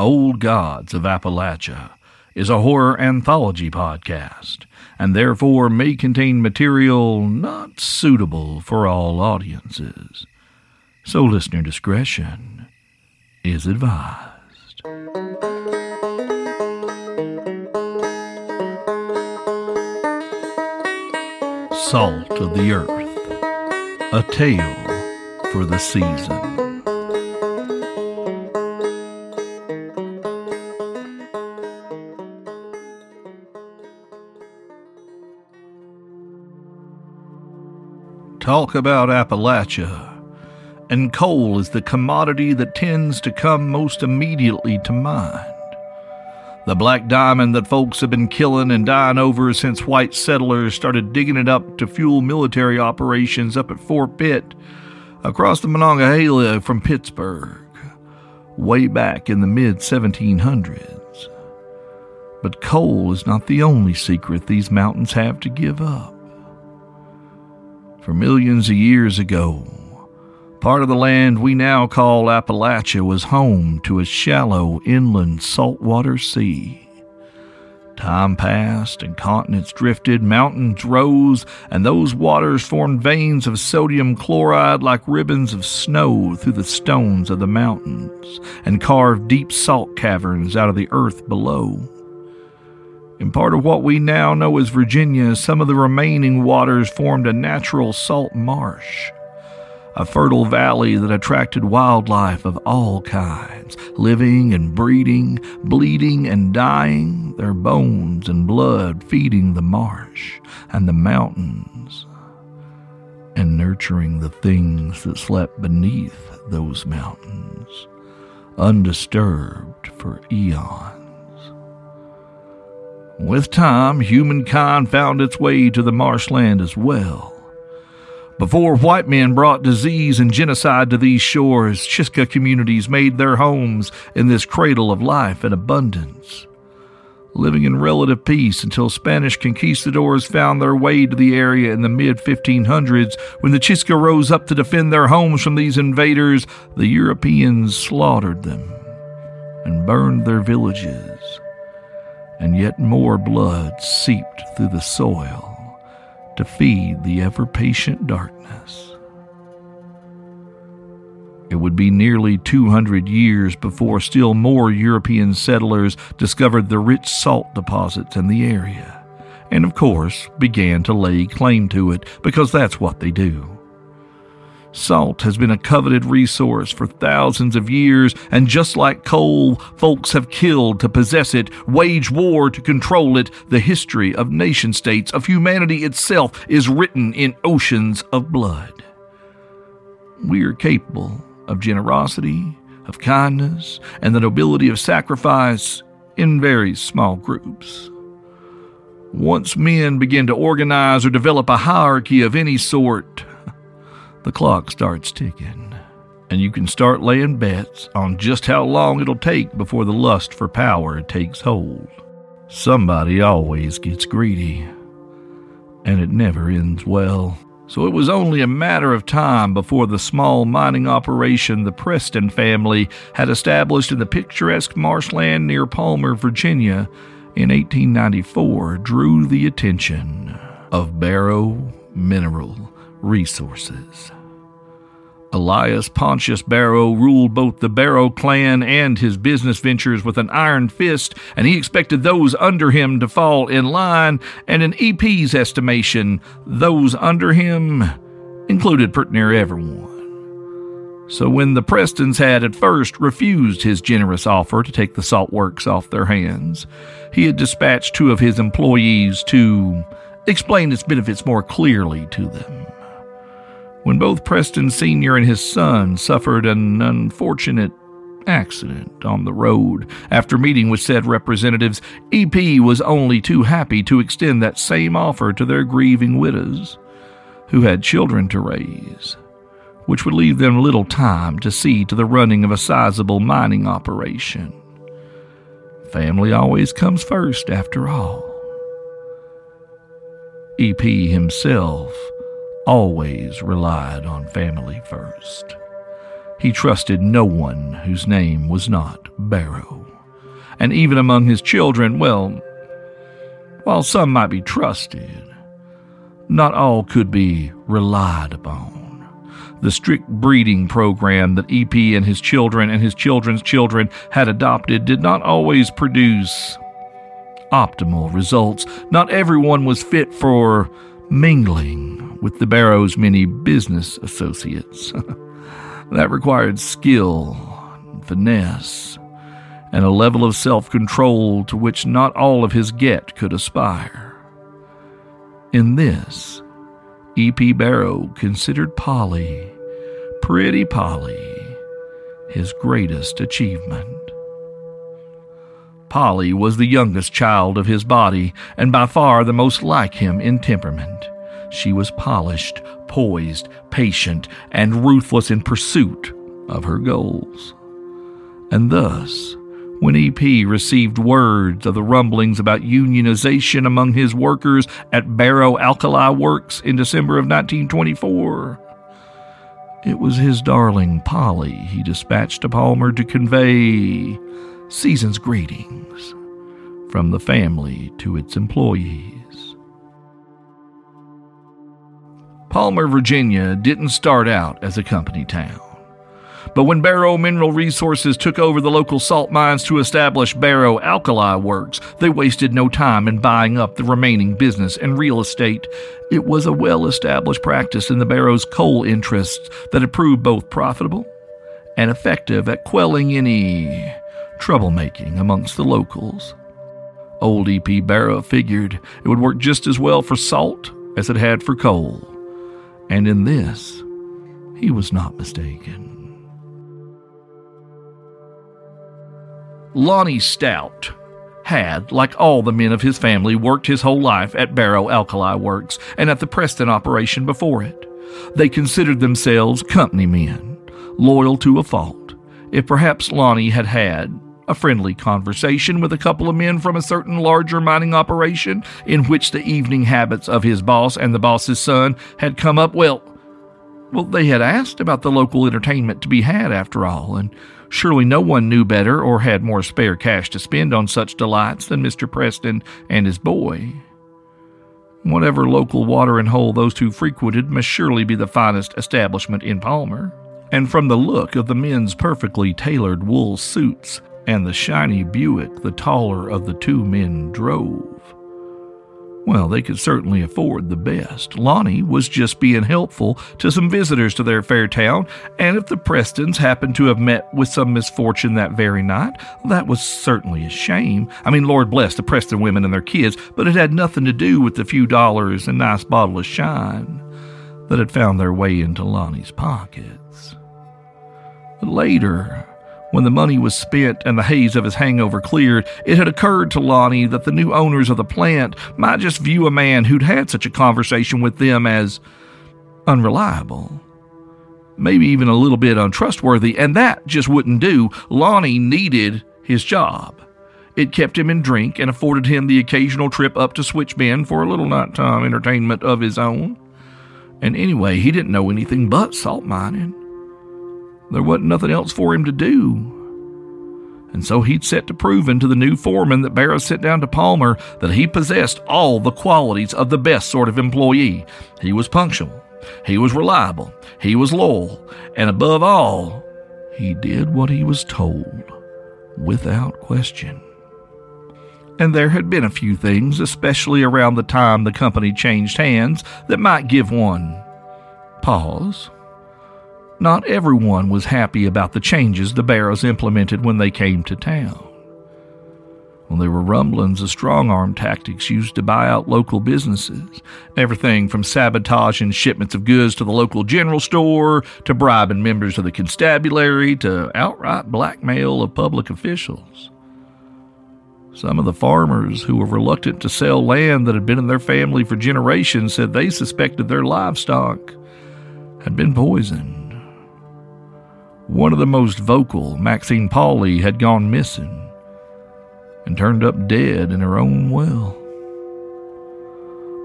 Old Gods of Appalachia is a horror anthology podcast and therefore may contain material not suitable for all audiences. So listener discretion is advised. Salt of the Earth, a tale for the season. Talk about Appalachia. And coal is the commodity that tends to come most immediately to mind. The black diamond that folks have been killing and dying over since white settlers started digging it up to fuel military operations up at Fort Pitt across the Monongahela from Pittsburgh, way back in the mid 1700s. But coal is not the only secret these mountains have to give up for millions of years ago. Part of the land we now call Appalachia was home to a shallow inland saltwater sea. Time passed and continents drifted, mountains rose, and those waters formed veins of sodium chloride like ribbons of snow through the stones of the mountains and carved deep salt caverns out of the earth below. In part of what we now know as Virginia, some of the remaining waters formed a natural salt marsh, a fertile valley that attracted wildlife of all kinds, living and breeding, bleeding and dying, their bones and blood feeding the marsh and the mountains, and nurturing the things that slept beneath those mountains, undisturbed for eons. With time, humankind found its way to the marshland as well. Before white men brought disease and genocide to these shores, Chisca communities made their homes in this cradle of life and abundance. Living in relative peace until Spanish conquistadors found their way to the area in the mid 1500s, when the Chisca rose up to defend their homes from these invaders, the Europeans slaughtered them and burned their villages and yet more blood seeped through the soil to feed the ever patient darkness. It would be nearly 200 years before still more European settlers discovered the rich salt deposits in the area, and of course began to lay claim to it because that's what they do. Salt has been a coveted resource for thousands of years, and just like coal, folks have killed to possess it, waged war to control it. The history of nation states, of humanity itself, is written in oceans of blood. We are capable of generosity, of kindness, and the nobility of sacrifice in very small groups. Once men begin to organize or develop a hierarchy of any sort, the clock starts ticking, and you can start laying bets on just how long it'll take before the lust for power takes hold. Somebody always gets greedy, and it never ends well. So it was only a matter of time before the small mining operation the Preston family had established in the picturesque marshland near Palmer, Virginia in 1894 drew the attention of Barrow Mineral Resources. Elias Pontius Barrow ruled both the Barrow clan and his business ventures with an iron fist, and he expected those under him to fall in line, and in EP's estimation, those under him included pretty near everyone. So when the Prestons had at first refused his generous offer to take the salt works off their hands, he had dispatched two of his employees to explain its benefits more clearly to them when both Preston Sr. and his son suffered an unfortunate accident on the road. After meeting with said representatives, EP was only too happy to extend that same offer to their grieving widows, who had children to raise, which would leave them little time to see to the running of a sizable mining operation. Family always comes first, after all. EP himself always relied on family first. He trusted no one whose name was not Barrow. And even among his children, well, while some might be trusted, not all could be relied upon. The strict breeding program that EP and his children and his children's children had adopted did not always produce optimal results. Not everyone was fit for mingling with the Barrow's many business associates. that required skill, finesse, and a level of self control to which not all of his get could aspire. In this, E.P. Barrow considered Polly, pretty Polly, his greatest achievement. Polly was the youngest child of his body, and by far the most like him in temperament. She was polished, poised, patient, and ruthless in pursuit of her goals. And thus, when EP received words of the rumblings about unionization among his workers at Barrow Alkali Works in December of 1924, it was his darling Polly he dispatched to Palmer to convey season's greetings from the family to its employees. Palmer, Virginia didn't start out as a company town. But when Barrow Mineral Resources took over the local salt mines to establish Barrow Alkali Works, they wasted no time in buying up the remaining business and real estate. It was a well established practice in the Barrow's coal interests that had proved both profitable and effective at quelling any troublemaking amongst the locals. Old E.P. Barrow figured it would work just as well for salt as it had for coal. And in this, he was not mistaken. Lonnie Stout had, like all the men of his family, worked his whole life at Barrow Alkali Works and at the Preston operation before it. They considered themselves company men, loyal to a fault. If perhaps Lonnie had had a friendly conversation with a couple of men from a certain larger mining operation in which the evening habits of his boss and the boss's son had come up. Well, well, they had asked about the local entertainment to be had after all, and surely no one knew better or had more spare cash to spend on such delights than Mr. Preston and his boy. Whatever local water and hole those two frequented must surely be the finest establishment in Palmer. And from the look of the men's perfectly tailored wool suits, and the shiny Buick the taller of the two men drove. Well, they could certainly afford the best. Lonnie was just being helpful to some visitors to their fair town, and if the Prestons happened to have met with some misfortune that very night, that was certainly a shame. I mean, Lord bless the Preston women and their kids, but it had nothing to do with the few dollars and nice bottle of shine that had found their way into Lonnie's pockets. But later, when the money was spent and the haze of his hangover cleared, it had occurred to Lonnie that the new owners of the plant might just view a man who'd had such a conversation with them as unreliable. maybe even a little bit untrustworthy, and that just wouldn't do. Lonnie needed his job. It kept him in drink and afforded him the occasional trip up to Switchbend for a little nighttime entertainment of his own. And anyway, he didn't know anything but salt mining. There wasn't nothing else for him to do. And so he'd set to proving to the new foreman that Barrow sent down to Palmer that he possessed all the qualities of the best sort of employee. He was punctual, he was reliable, he was loyal, and above all, he did what he was told without question. And there had been a few things, especially around the time the company changed hands, that might give one pause. Not everyone was happy about the changes the Barrows implemented when they came to town. Well, there were rumblings of strong arm tactics used to buy out local businesses. Everything from sabotaging shipments of goods to the local general store, to bribing members of the constabulary, to outright blackmail of public officials. Some of the farmers who were reluctant to sell land that had been in their family for generations said they suspected their livestock had been poisoned. One of the most vocal, Maxine Pauley, had gone missing and turned up dead in her own well.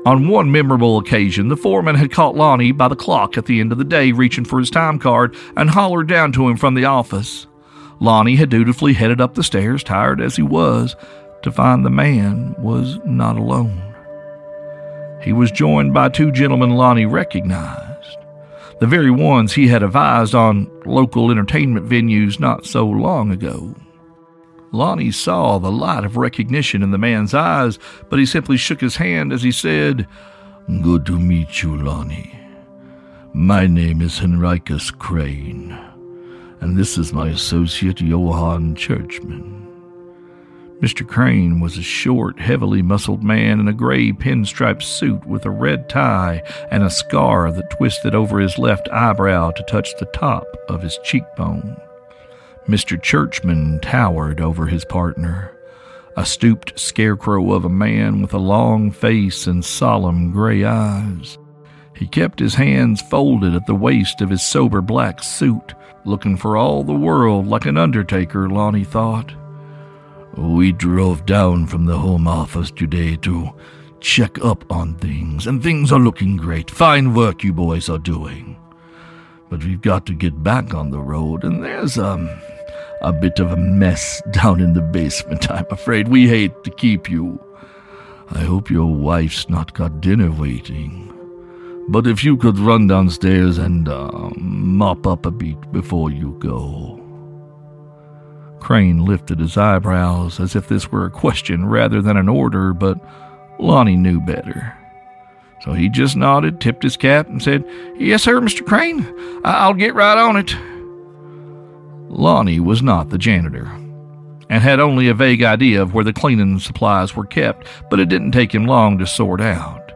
On one memorable occasion, the foreman had caught Lonnie by the clock at the end of the day reaching for his time card and hollered down to him from the office. Lonnie had dutifully headed up the stairs, tired as he was, to find the man was not alone. He was joined by two gentlemen Lonnie recognized the very ones he had advised on local entertainment venues not so long ago. Lonnie saw the light of recognition in the man's eyes, but he simply shook his hand as he said, Good to meet you, Lonnie. My name is Henricus Crane, and this is my associate Johann Churchman. Mr. Crane was a short, heavily muscled man in a gray pinstripe suit with a red tie and a scar that twisted over his left eyebrow to touch the top of his cheekbone. Mr. Churchman towered over his partner, a stooped scarecrow of a man with a long face and solemn gray eyes. He kept his hands folded at the waist of his sober black suit, looking for all the world like an undertaker, Lonnie thought. We drove down from the Home Office today to check up on things, and things are looking great. Fine work you boys are doing. But we've got to get back on the road, and there's um, a bit of a mess down in the basement, I'm afraid. We hate to keep you. I hope your wife's not got dinner waiting. But if you could run downstairs and uh, mop up a bit before you go. Crane lifted his eyebrows as if this were a question rather than an order, but Lonnie knew better. So he just nodded, tipped his cap, and said, Yes, sir, Mr. Crane. I'll get right on it. Lonnie was not the janitor and had only a vague idea of where the cleaning supplies were kept, but it didn't take him long to sort out.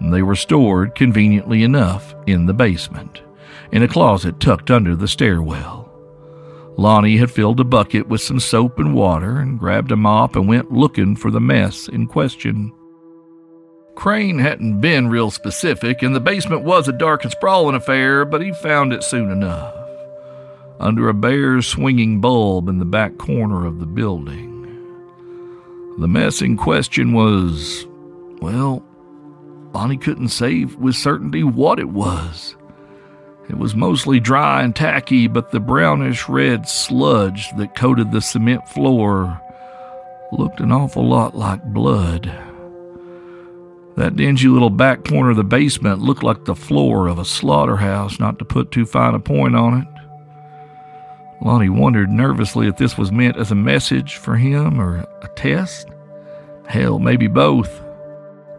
They were stored, conveniently enough, in the basement, in a closet tucked under the stairwell. Lonnie had filled a bucket with some soap and water and grabbed a mop and went looking for the mess in question. Crane hadn't been real specific, and the basement was a dark and sprawling affair, but he found it soon enough. Under a bare swinging bulb in the back corner of the building. The mess in question was, well, Lonnie couldn't say with certainty what it was. It was mostly dry and tacky, but the brownish red sludge that coated the cement floor looked an awful lot like blood. That dingy little back corner of the basement looked like the floor of a slaughterhouse, not to put too fine a point on it. Lonnie wondered nervously if this was meant as a message for him or a test. Hell, maybe both.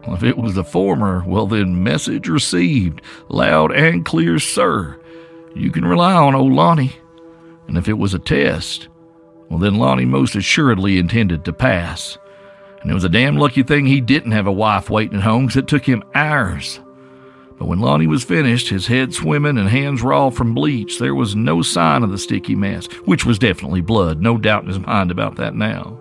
If it was the former, well, then message received, loud and clear, sir. You can rely on old Lonnie. And if it was a test, well, then Lonnie most assuredly intended to pass. And it was a damn lucky thing he didn't have a wife waiting at home, 'cause it took him hours. But when Lonnie was finished, his head swimming and hands raw from bleach, there was no sign of the sticky mess, which was definitely blood, no doubt in his mind about that now.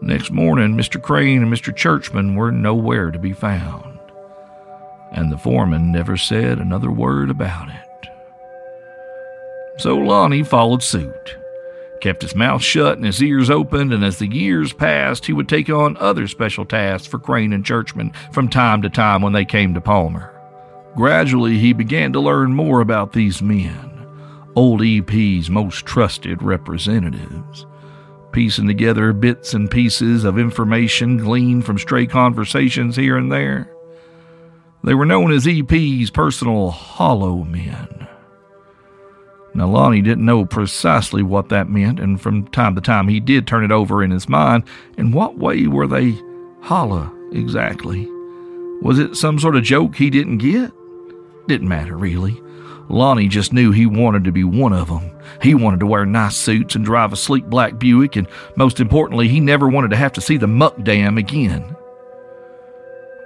Next morning, Mr. Crane and Mr. Churchman were nowhere to be found, and the foreman never said another word about it. So Lonnie followed suit, kept his mouth shut and his ears open, and as the years passed, he would take on other special tasks for Crane and Churchman from time to time when they came to Palmer. Gradually, he began to learn more about these men, old EP's most trusted representatives, piecing together bits and pieces of information gleaned from stray conversations here and there. They were known as EP's personal hollow men. Now, Lonnie didn't know precisely what that meant, and from time to time he did turn it over in his mind. In what way were they hollow exactly? Was it some sort of joke he didn't get? Didn't matter, really. Lonnie just knew he wanted to be one of them. He wanted to wear nice suits and drive a sleek black Buick, and most importantly, he never wanted to have to see the muck dam again.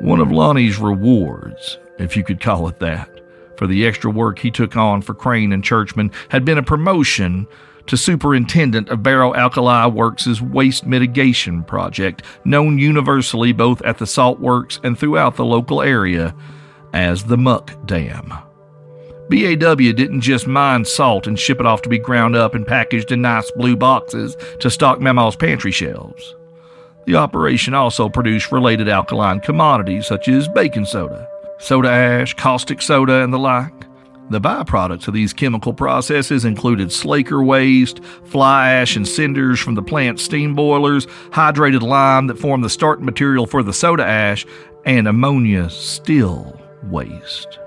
One of Lonnie's rewards, if you could call it that, for the extra work he took on for Crane and Churchman had been a promotion to superintendent of Barrow Alkali Works' waste mitigation project, known universally both at the salt works and throughout the local area as the Muck Dam. BAW didn't just mine salt and ship it off to be ground up and packaged in nice blue boxes to stock Mama's pantry shelves. The operation also produced related alkaline commodities such as baking soda, soda ash, caustic soda, and the like. The byproducts of these chemical processes included slaker waste, fly ash and cinders from the plant's steam boilers, hydrated lime that formed the starting material for the soda ash, and ammonia still waste.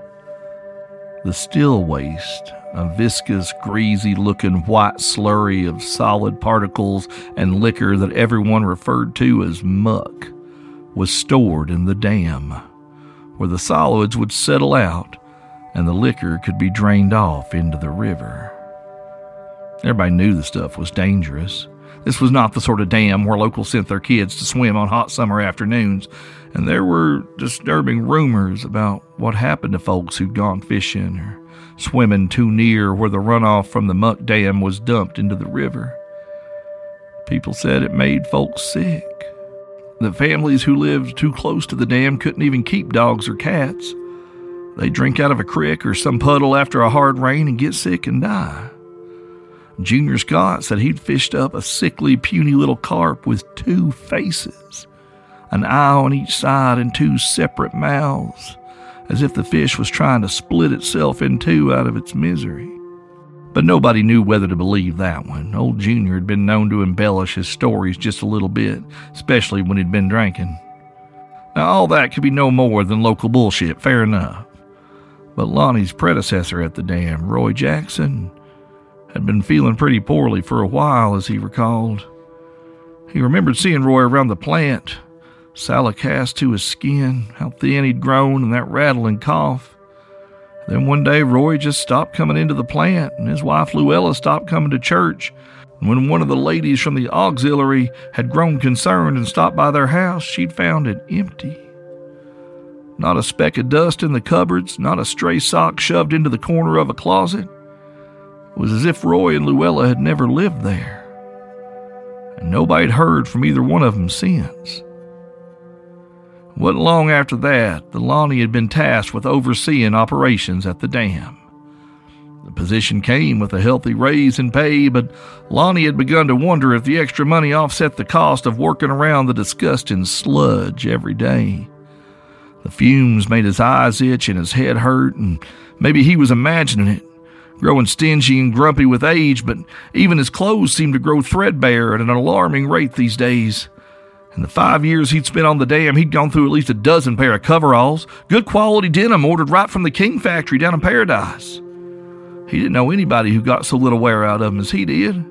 The still waste, a viscous, greasy looking white slurry of solid particles and liquor that everyone referred to as muck, was stored in the dam where the solids would settle out and the liquor could be drained off into the river. Everybody knew the stuff was dangerous. This was not the sort of dam where locals sent their kids to swim on hot summer afternoons, and there were disturbing rumors about what happened to folks who'd gone fishing or swimming too near where the runoff from the muck dam was dumped into the river. People said it made folks sick The families who lived too close to the dam couldn't even keep dogs or cats. They'd drink out of a creek or some puddle after a hard rain and get sick and die. Junior Scott said he'd fished up a sickly, puny little carp with two faces, an eye on each side and two separate mouths, as if the fish was trying to split itself in two out of its misery. But nobody knew whether to believe that one. Old Junior had been known to embellish his stories just a little bit, especially when he'd been drinking. Now, all that could be no more than local bullshit, fair enough. But Lonnie's predecessor at the dam, Roy Jackson, had been feeling pretty poorly for a while, as he recalled. He remembered seeing Roy around the plant, sallow cast to his skin, how thin he'd grown, and that rattling cough. Then one day, Roy just stopped coming into the plant, and his wife Luella stopped coming to church. And when one of the ladies from the auxiliary had grown concerned and stopped by their house, she'd found it empty. Not a speck of dust in the cupboards, not a stray sock shoved into the corner of a closet. It was as if Roy and Luella had never lived there. And nobody had heard from either one of them since. Wasn't long after that that Lonnie had been tasked with overseeing operations at the dam. The position came with a healthy raise in pay, but Lonnie had begun to wonder if the extra money offset the cost of working around the disgusting sludge every day. The fumes made his eyes itch and his head hurt, and maybe he was imagining it, growing stingy and grumpy with age, but even his clothes seemed to grow threadbare at an alarming rate these days. In the five years he'd spent on the dam, he'd gone through at least a dozen pair of coveralls, good quality denim ordered right from the King factory down in Paradise. He didn't know anybody who got so little wear out of them as he did.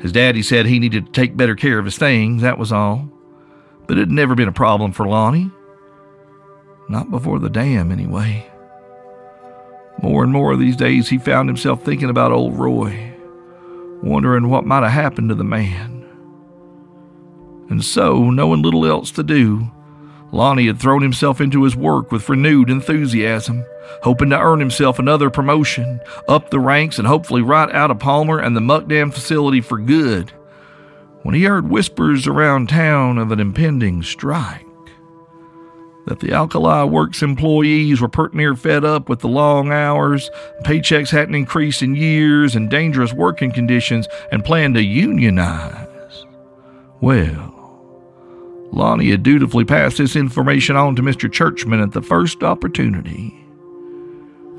His daddy said he needed to take better care of his things, that was all. But it had never been a problem for Lonnie. Not before the dam, anyway. More and more of these days, he found himself thinking about old Roy, wondering what might have happened to the man. And so, knowing little else to do, Lonnie had thrown himself into his work with renewed enthusiasm, hoping to earn himself another promotion, up the ranks, and hopefully right out of Palmer and the Muck Dam facility for good, when he heard whispers around town of an impending strike. That the Alkali Works employees were pert near fed up with the long hours, paychecks hadn't increased in years, and dangerous working conditions, and planned to unionize. Well, Lonnie had dutifully passed this information on to Mr. Churchman at the first opportunity.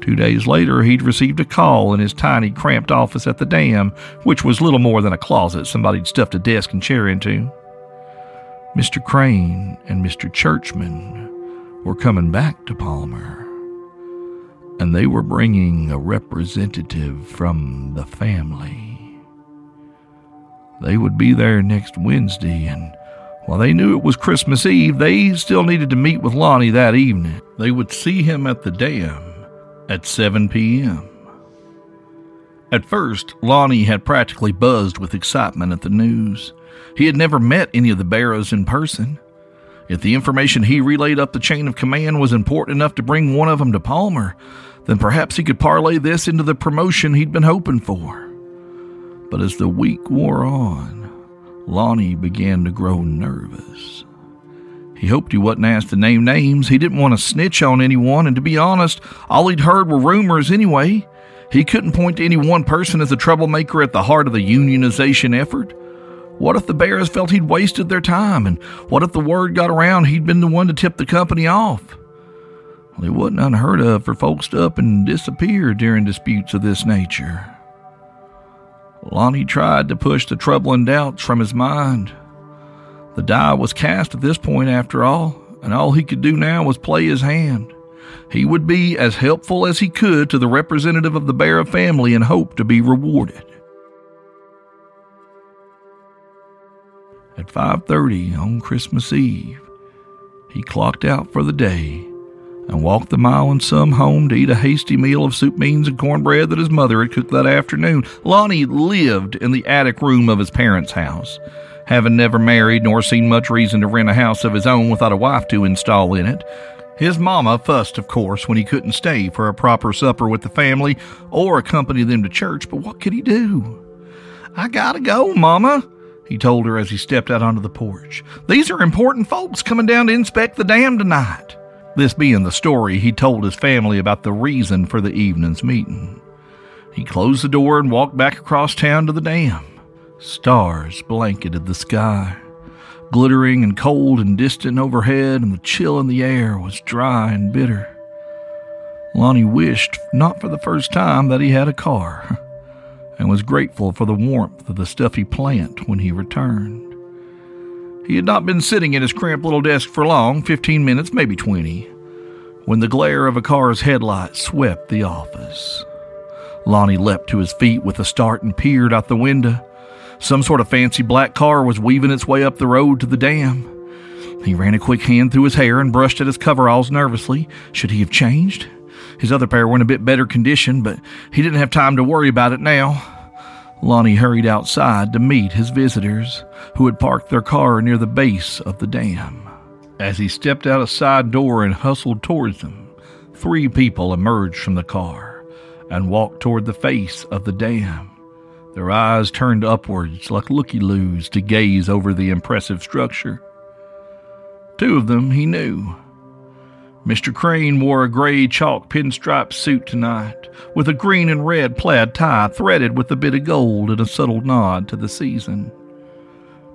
Two days later, he'd received a call in his tiny, cramped office at the dam, which was little more than a closet somebody'd stuffed a desk and chair into. Mr. Crane and Mr. Churchman were coming back to Palmer, and they were bringing a representative from the family. They would be there next Wednesday, and while they knew it was Christmas Eve, they still needed to meet with Lonnie that evening. They would see him at the dam at 7 p.m. At first, Lonnie had practically buzzed with excitement at the news. He had never met any of the Barrows in person. If the information he relayed up the chain of command was important enough to bring one of them to Palmer, then perhaps he could parlay this into the promotion he'd been hoping for. But as the week wore on, Lonnie began to grow nervous. He hoped he wasn't asked to name names. He didn't want to snitch on anyone, and to be honest, all he'd heard were rumors anyway. He couldn't point to any one person as the troublemaker at the heart of the unionization effort. What if the Barrows felt he'd wasted their time? And what if the word got around he'd been the one to tip the company off? Well, it wasn't unheard of for folks to up and disappear during disputes of this nature. Lonnie tried to push the troubling doubts from his mind. The die was cast at this point, after all, and all he could do now was play his hand. He would be as helpful as he could to the representative of the Barrow family and hope to be rewarded. At 5:30 on Christmas Eve, he clocked out for the day and walked the mile and some home to eat a hasty meal of soup beans and cornbread that his mother had cooked that afternoon. Lonnie lived in the attic room of his parents' house, having never married nor seen much reason to rent a house of his own without a wife to install in it. His mama fussed, of course, when he couldn't stay for a proper supper with the family or accompany them to church, but what could he do? I gotta go, Mama, he told her as he stepped out onto the porch. These are important folks coming down to inspect the dam tonight. This being the story, he told his family about the reason for the evening's meeting. He closed the door and walked back across town to the dam. Stars blanketed the sky, glittering and cold and distant overhead, and the chill in the air was dry and bitter. Lonnie wished, not for the first time, that he had a car and was grateful for the warmth of the stuffy plant when he returned. He had not been sitting at his cramped little desk for long 15 minutes, maybe 20 when the glare of a car's headlights swept the office. Lonnie leapt to his feet with a start and peered out the window. Some sort of fancy black car was weaving its way up the road to the dam. He ran a quick hand through his hair and brushed at his coveralls nervously. Should he have changed? His other pair were in a bit better condition, but he didn't have time to worry about it now. Lonnie hurried outside to meet his visitors, who had parked their car near the base of the dam. As he stepped out a side door and hustled towards them, three people emerged from the car and walked toward the face of the dam, their eyes turned upwards like looky loos to gaze over the impressive structure. Two of them he knew Mr. Crane wore a gray chalk pinstripe suit tonight, with a green and red plaid tie threaded with a bit of gold and a subtle nod to the season.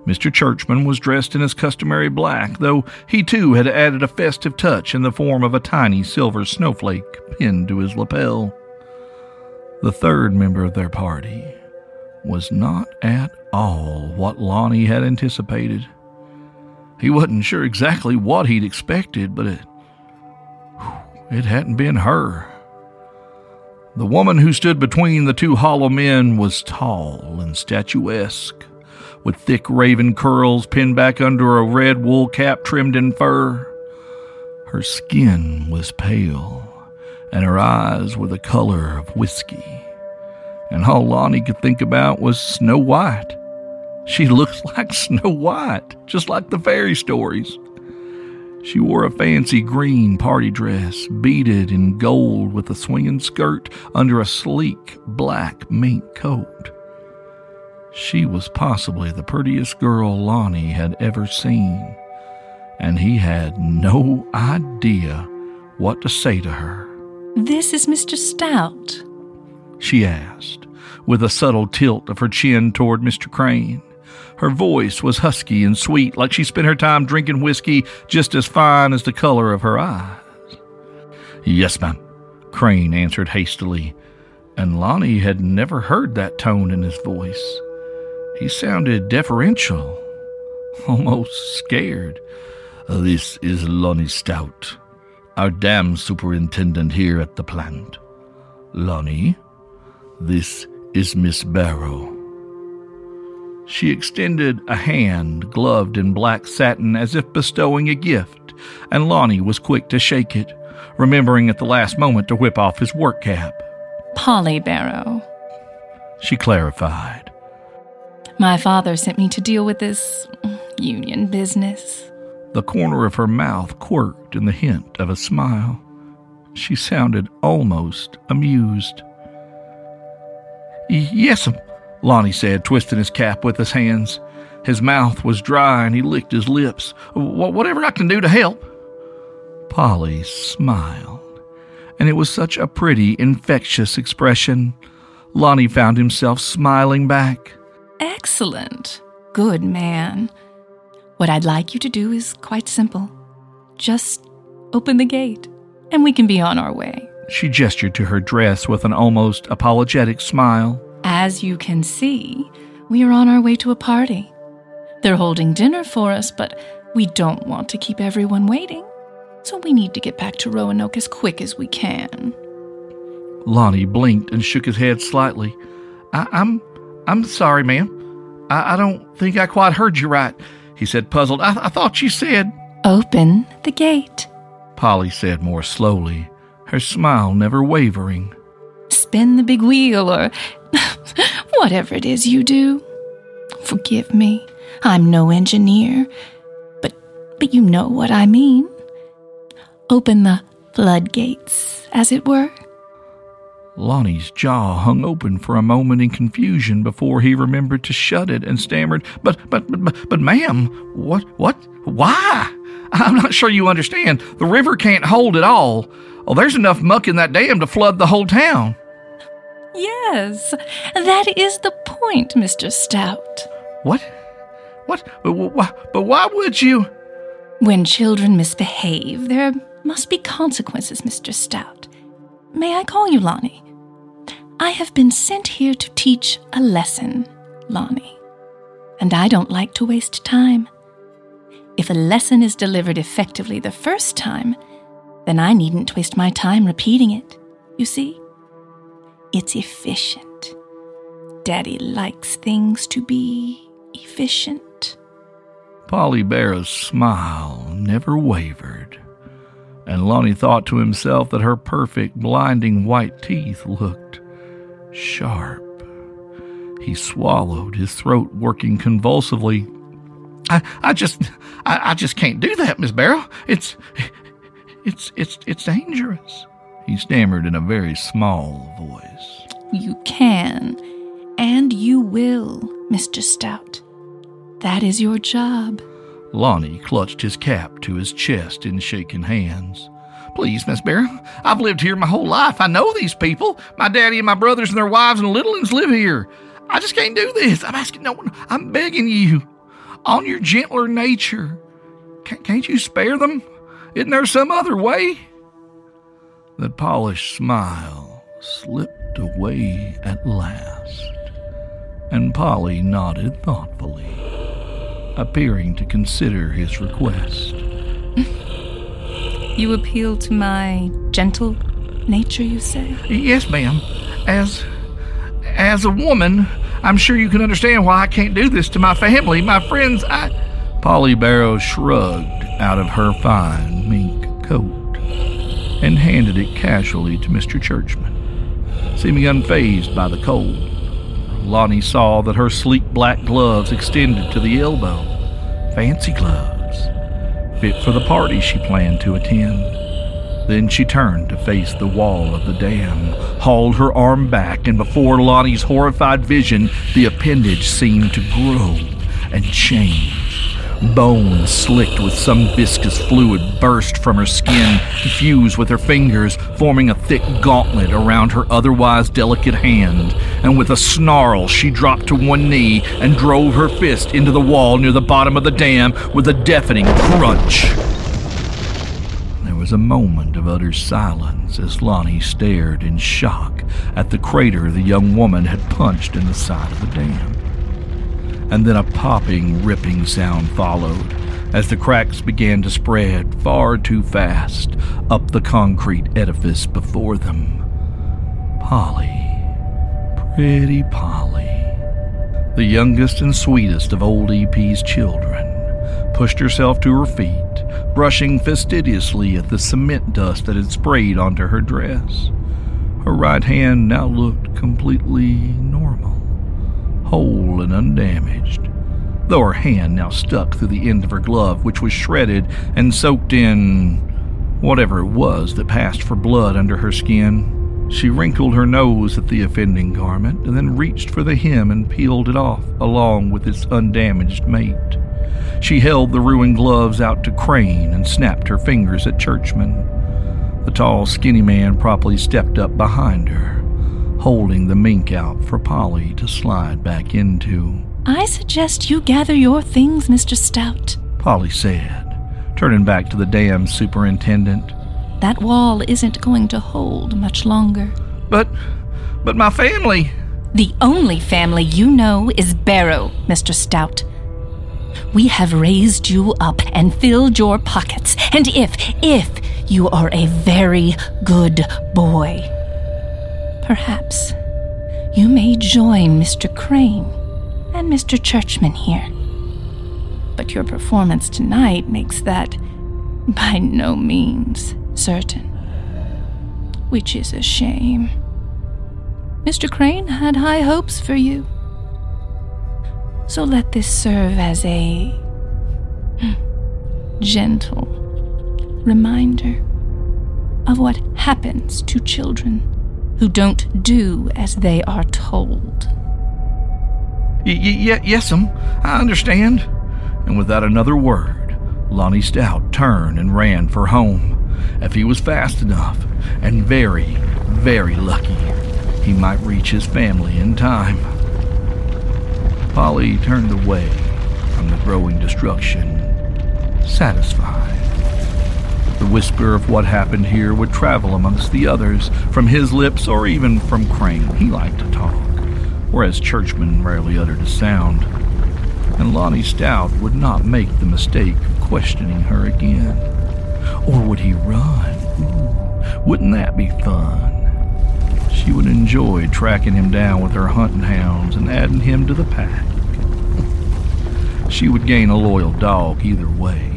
Mr. Churchman was dressed in his customary black, though he too had added a festive touch in the form of a tiny silver snowflake pinned to his lapel. The third member of their party was not at all what Lonnie had anticipated. He wasn't sure exactly what he'd expected, but it it hadn't been her. The woman who stood between the two hollow men was tall and statuesque, with thick raven curls pinned back under a red wool cap trimmed in fur. Her skin was pale, and her eyes were the color of whiskey. And all Lonnie could think about was Snow White. She looked like Snow White, just like the fairy stories. She wore a fancy green party dress, beaded in gold with a swinging skirt under a sleek black mink coat. She was possibly the prettiest girl Lonnie had ever seen, and he had no idea what to say to her. This is Mr. Stout, she asked, with a subtle tilt of her chin toward Mr. Crane. Her voice was husky and sweet, like she spent her time drinking whiskey just as fine as the color of her eyes. Yes, ma'am, Crane answered hastily, and Lonnie had never heard that tone in his voice. He sounded deferential, almost scared. This is Lonnie Stout, our dam superintendent here at the plant. Lonnie, this is Miss Barrow. She extended a hand gloved in black satin as if bestowing a gift, and Lonnie was quick to shake it, remembering at the last moment to whip off his work cap. Polly Barrow. She clarified. My father sent me to deal with this union business. The corner of her mouth quirked in the hint of a smile. She sounded almost amused. Yes'm, Lonnie said, twisting his cap with his hands. His mouth was dry and he licked his lips. Whatever I can do to help. Polly smiled, and it was such a pretty, infectious expression. Lonnie found himself smiling back. Excellent. Good man. What I'd like you to do is quite simple. Just open the gate, and we can be on our way. She gestured to her dress with an almost apologetic smile. As you can see, we are on our way to a party. They're holding dinner for us, but we don't want to keep everyone waiting. So we need to get back to Roanoke as quick as we can. Lonnie blinked and shook his head slightly. I- am I'm, I'm sorry, ma'am. I-, I don't think I quite heard you right, he said, puzzled. I, I thought you said. Open the gate, Polly said more slowly, her smile never wavering. Spin the big wheel, or whatever it is you do. Forgive me, I'm no engineer, but, but you know what I mean. Open the floodgates, as it were. Lonnie's jaw hung open for a moment in confusion before he remembered to shut it and stammered, "But, but, but, but, ma'am, what, what, why? I'm not sure you understand. The river can't hold it all. Oh, there's enough muck in that dam to flood the whole town." Yes, that is the point, Mr. Stout. What? What? But why would you? When children misbehave, there must be consequences, Mr. Stout. May I call you Lonnie? I have been sent here to teach a lesson, Lonnie. And I don't like to waste time. If a lesson is delivered effectively the first time, then I needn't waste my time repeating it, you see? It's efficient. Daddy likes things to be efficient. Polly Barrow's smile never wavered, and Lonnie thought to himself that her perfect, blinding white teeth looked sharp. He swallowed, his throat working convulsively. I, I just, I, I just can't do that, Miss Barrow. It's, it's, it's, it's dangerous he stammered in a very small voice. You can, and you will, Mr. Stout. That is your job. Lonnie clutched his cap to his chest in shaking hands. Please, Miss Barrow, I've lived here my whole life. I know these people. My daddy and my brothers and their wives and little ones live here. I just can't do this. I'm asking no one. I'm begging you, on your gentler nature. Can't you spare them? Isn't there some other way? The polished smile slipped away at last, and Polly nodded thoughtfully, appearing to consider his request. you appeal to my gentle nature, you say? Yes, ma'am. As as a woman, I'm sure you can understand why I can't do this to my family, my friends. I Polly Barrow shrugged out of her fine mink coat and handed it casually to Mr. Churchman. Seeming unfazed by the cold, Lonnie saw that her sleek black gloves extended to the elbow. Fancy gloves, fit for the party she planned to attend. Then she turned to face the wall of the dam, hauled her arm back, and before Lonnie's horrified vision, the appendage seemed to grow and change Bones slicked with some viscous fluid burst from her skin, fused with her fingers, forming a thick gauntlet around her otherwise delicate hand. And with a snarl, she dropped to one knee and drove her fist into the wall near the bottom of the dam with a deafening crunch. There was a moment of utter silence as Lonnie stared in shock at the crater the young woman had punched in the side of the dam and then a popping, ripping sound followed as the cracks began to spread far too fast up the concrete edifice before them. Polly, pretty Polly, the youngest and sweetest of old EP's children, pushed herself to her feet, brushing fastidiously at the cement dust that had sprayed onto her dress. Her right hand now looked completely normal whole and undamaged, though her hand now stuck through the end of her glove, which was shredded and soaked in whatever it was that passed for blood under her skin. She wrinkled her nose at the offending garment and then reached for the hem and peeled it off along with its undamaged mate. She held the ruined gloves out to Crane and snapped her fingers at Churchman. The tall, skinny man promptly stepped up behind her holding the mink out for Polly to slide back into. I suggest you gather your things, Mr. Stout, Polly said, turning back to the dam superintendent. That wall isn't going to hold much longer. But, but my family. The only family you know is Barrow, Mr. Stout. We have raised you up and filled your pockets, and if, if you are a very good boy, Perhaps you may join Mr. Crane and Mr. Churchman here. But your performance tonight makes that by no means certain. Which is a shame. Mr. Crane had high hopes for you. So let this serve as a hmm, gentle reminder of what happens to children who don't do as they are told. Y- y- yes'm, um, I understand. And without another word, Lonnie Stout turned and ran for home. If he was fast enough, and very, very lucky, he might reach his family in time. Polly turned away from the growing destruction, satisfied. The whisper of what happened here would travel amongst the others, from his lips or even from Crane. He liked to talk, whereas Churchman rarely uttered a sound. And Lonnie Stout would not make the mistake of questioning her again. Or would he run? Wouldn't that be fun? She would enjoy tracking him down with her hunting hounds and adding him to the pack. She would gain a loyal dog either way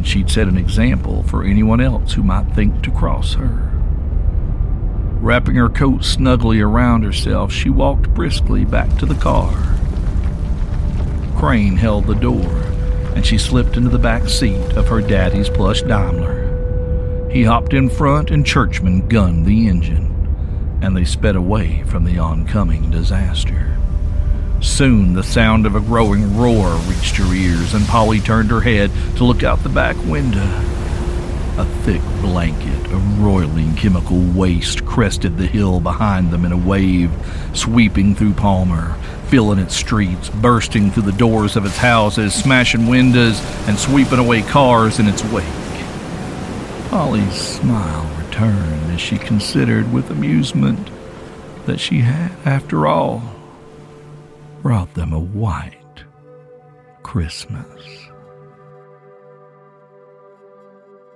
and she'd set an example for anyone else who might think to cross her. Wrapping her coat snugly around herself, she walked briskly back to the car. Crane held the door, and she slipped into the back seat of her daddy's plush Daimler. He hopped in front, and Churchman gunned the engine, and they sped away from the oncoming disaster. Soon the sound of a growing roar reached her ears, and Polly turned her head to look out the back window. A thick blanket of roiling chemical waste crested the hill behind them in a wave, sweeping through Palmer, filling its streets, bursting through the doors of its houses, smashing windows, and sweeping away cars in its wake. Polly's smile returned as she considered with amusement that she had, after all, brought them a white Christmas.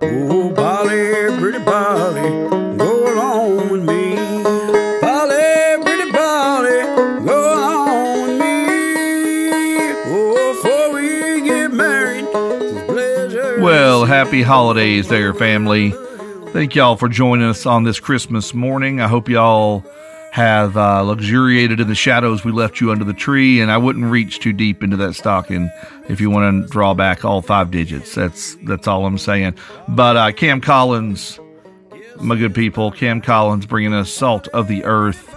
Oh, Polly, pretty Polly, go along with me. Polly, pretty Polly, go along with me. Oh, before we get married, pleasure. Well, happy holidays there, family. Thank y'all for joining us on this Christmas morning. I hope y'all have uh, luxuriated in the shadows we left you under the tree, and I wouldn't reach too deep into that stocking if you want to draw back all five digits. That's that's all I'm saying. But uh, Cam Collins, my good people, Cam Collins bringing us salt of the earth.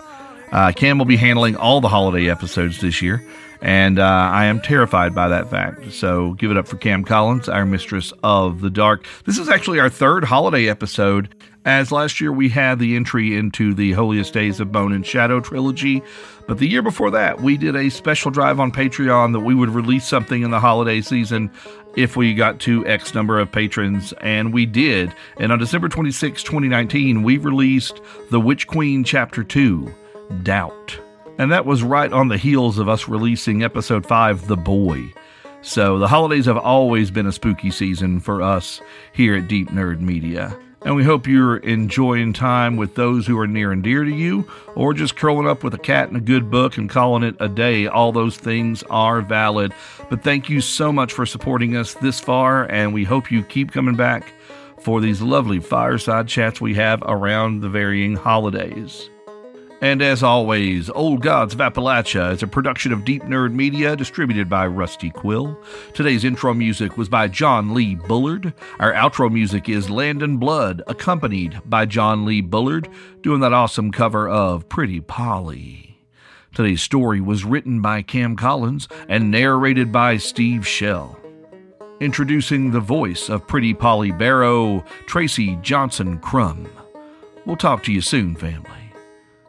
Uh, Cam will be handling all the holiday episodes this year, and uh, I am terrified by that fact. So give it up for Cam Collins, our mistress of the dark. This is actually our third holiday episode, as last year we had the entry into the Holiest Days of Bone and Shadow trilogy. But the year before that, we did a special drive on Patreon that we would release something in the holiday season if we got to X number of patrons, and we did. And on December 26, 2019, we released The Witch Queen Chapter 2 Doubt. And that was right on the heels of us releasing episode 5, The Boy. So the holidays have always been a spooky season for us here at DeepNerd Media. And we hope you're enjoying time with those who are near and dear to you, or just curling up with a cat and a good book and calling it a day. All those things are valid. But thank you so much for supporting us this far, and we hope you keep coming back for these lovely fireside chats we have around the varying holidays. And as always, Old Gods of Appalachia is a production of DeepNerd Media distributed by Rusty Quill. Today's intro music was by John Lee Bullard. Our outro music is Landon Blood, accompanied by John Lee Bullard, doing that awesome cover of Pretty Polly. Today's story was written by Cam Collins and narrated by Steve Shell. Introducing the voice of Pretty Polly Barrow, Tracey Johnston-Crum. We'll talk to you soon, family.